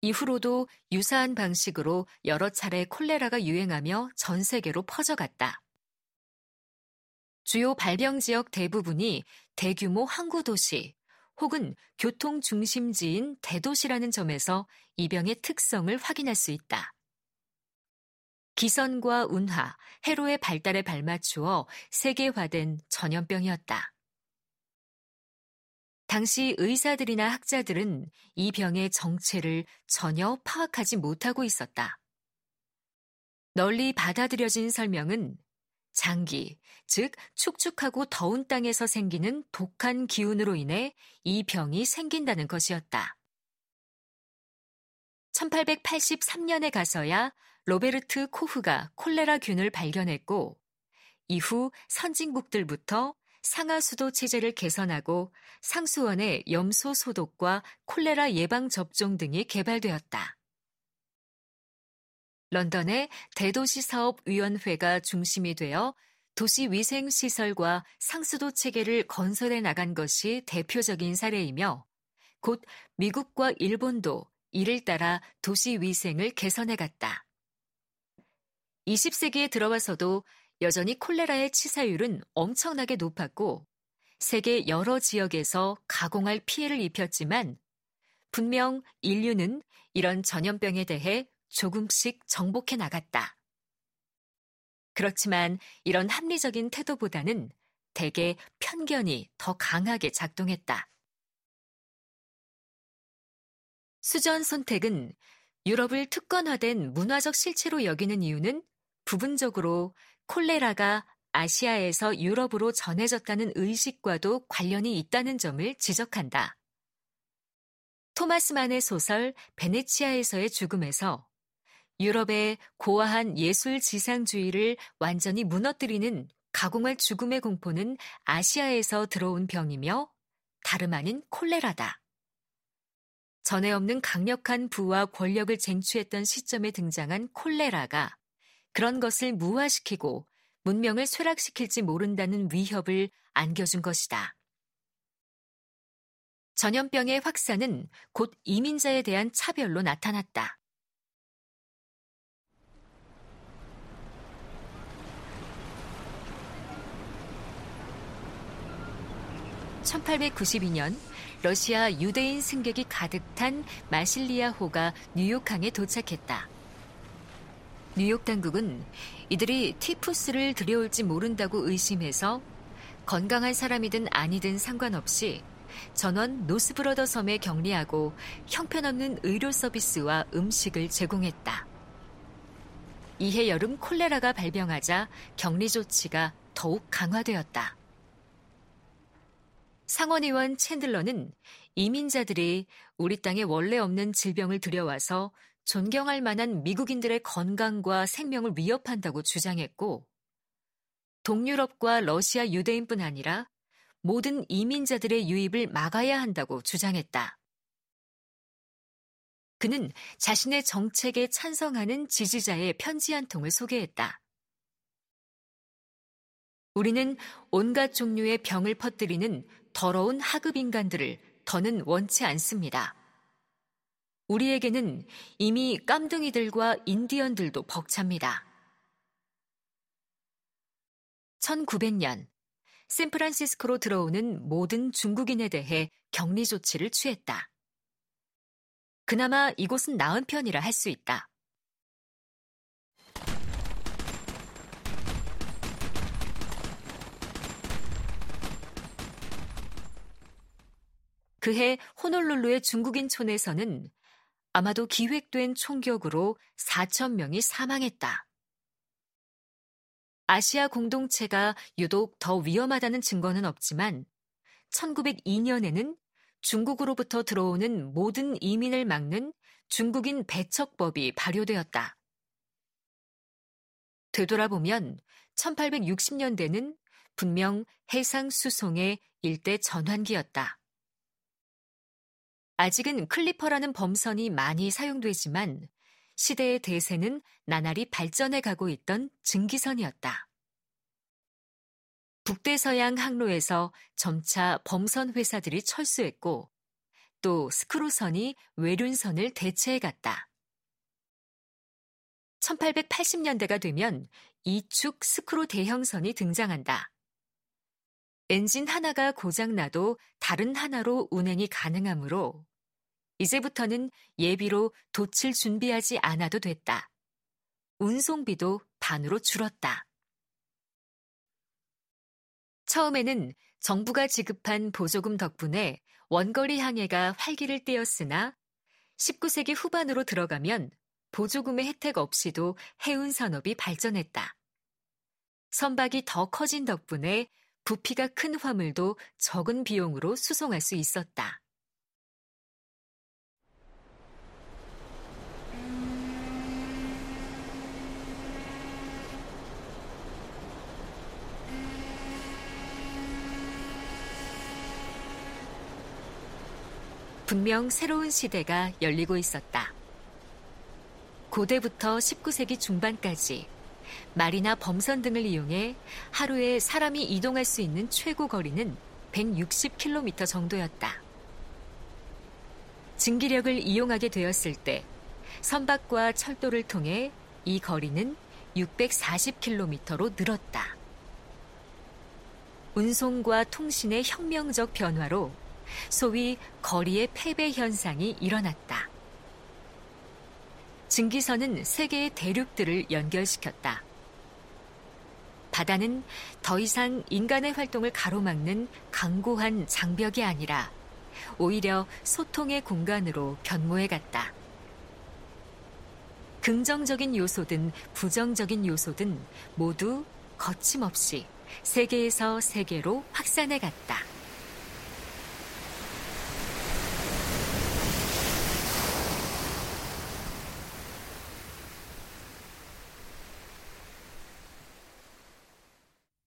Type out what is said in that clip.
이후로도 유사한 방식으로 여러 차례 콜레라가 유행하며 전 세계로 퍼져갔다. 주요 발병 지역 대부분이 대규모 항구 도시 혹은 교통 중심지인 대도시라는 점에서 이 병의 특성을 확인할 수 있다. 기선과 운하, 해로의 발달에 발맞추어 세계화된 전염병이었다. 당시 의사들이나 학자들은 이 병의 정체를 전혀 파악하지 못하고 있었다. 널리 받아들여진 설명은 장기, 즉 축축하고 더운 땅에서 생기는 독한 기운으로 인해 이 병이 생긴다는 것이었다. 1883년에 가서야 로베르트 코흐가 콜레라균을 발견했고 이후 선진국들부터 상하수도 체제를 개선하고 상수원의 염소 소독과 콜레라 예방 접종 등이 개발되었다. 런던의 대도시 사업 위원회가 중심이 되어 도시 위생 시설과 상수도 체계를 건설해 나간 것이 대표적인 사례이며 곧 미국과 일본도 이를 따라 도시 위생을 개선해 갔다. 20세기에 들어와서도 여전히 콜레라의 치사율은 엄청나게 높았고 세계 여러 지역에서 가공할 피해를 입혔지만 분명 인류는 이런 전염병에 대해 조금씩 정복해 나갔다. 그렇지만 이런 합리적인 태도보다는 대개 편견이 더 강하게 작동했다. 수전 손택은 유럽을 특권화된 문화적 실체로 여기는 이유는 부분적으로 콜레라가 아시아에서 유럽으로 전해졌다는 의식과도 관련이 있다는 점을 지적한다. 토마스만의 소설 베네치아에서의 죽음에서 유럽의 고아한 예술 지상주의를 완전히 무너뜨리는 가공할 죽음의 공포는 아시아에서 들어온 병이며 다름 아닌 콜레라다. 전에 없는 강력한 부와 권력을 쟁취했던 시점에 등장한 콜레라가 그런 것을 무화시키고 문명을 쇠락시킬지 모른다는 위협을 안겨준 것이다. 전염병의 확산은 곧 이민자에 대한 차별로 나타났다. 1892년 러시아 유대인 승객이 가득 탄 마실리아호가 뉴욕항에 도착했다. 뉴욕 당국은 이들이 티푸스를 들여올지 모른다고 의심해서 건강한 사람이든 아니든 상관없이 전원 노스브러더 섬에 격리하고 형편없는 의료 서비스와 음식을 제공했다. 이해 여름 콜레라가 발병하자 격리 조치가 더욱 강화되었다. 상원의원 챈들러는 이민자들이 우리 땅에 원래 없는 질병을 들여와서 존경할 만한 미국인들의 건강과 생명을 위협한다고 주장했고, 동유럽과 러시아 유대인뿐 아니라 모든 이민자들의 유입을 막아야 한다고 주장했다. 그는 자신의 정책에 찬성하는 지지자의 편지 한 통을 소개했다. 우리는 온갖 종류의 병을 퍼뜨리는 더러운 하급 인간들을 더는 원치 않습니다. 우리에게는 이미 깜둥이들과 인디언들도 벅찹니다. 1900년 샌프란시스코로 들어오는 모든 중국인에 대해 격리 조치를 취했다. 그나마 이곳은 나은 편이라 할 수 있다. 그해 호놀룰루의 중국인 촌에서는 아마도 기획된 총격으로 4천 명이 사망했다. 아시아 공동체가 유독 더 위험하다는 증거는 없지만 1902년에는 중국으로부터 들어오는 모든 이민을 막는 중국인 배척법이 발효되었다. 되돌아보면 1860년대는 분명 해상 수송의 일대 전환기였다. 아직은 클리퍼라는 범선이 많이 사용되지만 시대의 대세는 나날이 발전해 가고 있던 증기선이었다. 북대서양 항로에서 점차 범선 회사들이 철수했고 또 스크루선이 외륜선을 대체해 갔다. 1880년대가 되면 이축 스크루 대형선이 등장한다. 엔진 하나가 고장나도 다른 하나로 운행이 가능하므로 이제부터는 예비로 돛을 준비하지 않아도 됐다. 운송비도 반으로 줄었다. 처음에는 정부가 지급한 보조금 덕분에 원거리 항해가 활기를 띠었으나 19세기 후반으로 들어가면 보조금의 혜택 없이도 해운 산업이 발전했다. 선박이 더 커진 덕분에 부피가 큰 화물도 적은 비용으로 수송할 수 있었다. 분명 새로운 시대가 열리고 있었다. 고대부터 19세기 중반까지 말이나 범선 등을 이용해 하루에 사람이 이동할 수 있는 최고 거리는 160km 정도였다. 증기력을 이용하게 되었을 때 선박과 철도를 통해 이 거리는 640km로 늘었다. 운송과 통신의 혁명적 변화로 소위 거리의 패배 현상이 일어났다. 증기선은 세계의 대륙들을 연결시켰다. 바다는 더 이상 인간의 활동을 가로막는 강고한 장벽이 아니라 오히려 소통의 공간으로 변모해 갔다. 긍정적인 요소든 부정적인 요소든 모두 거침없이 세계에서 세계로 확산해 갔다.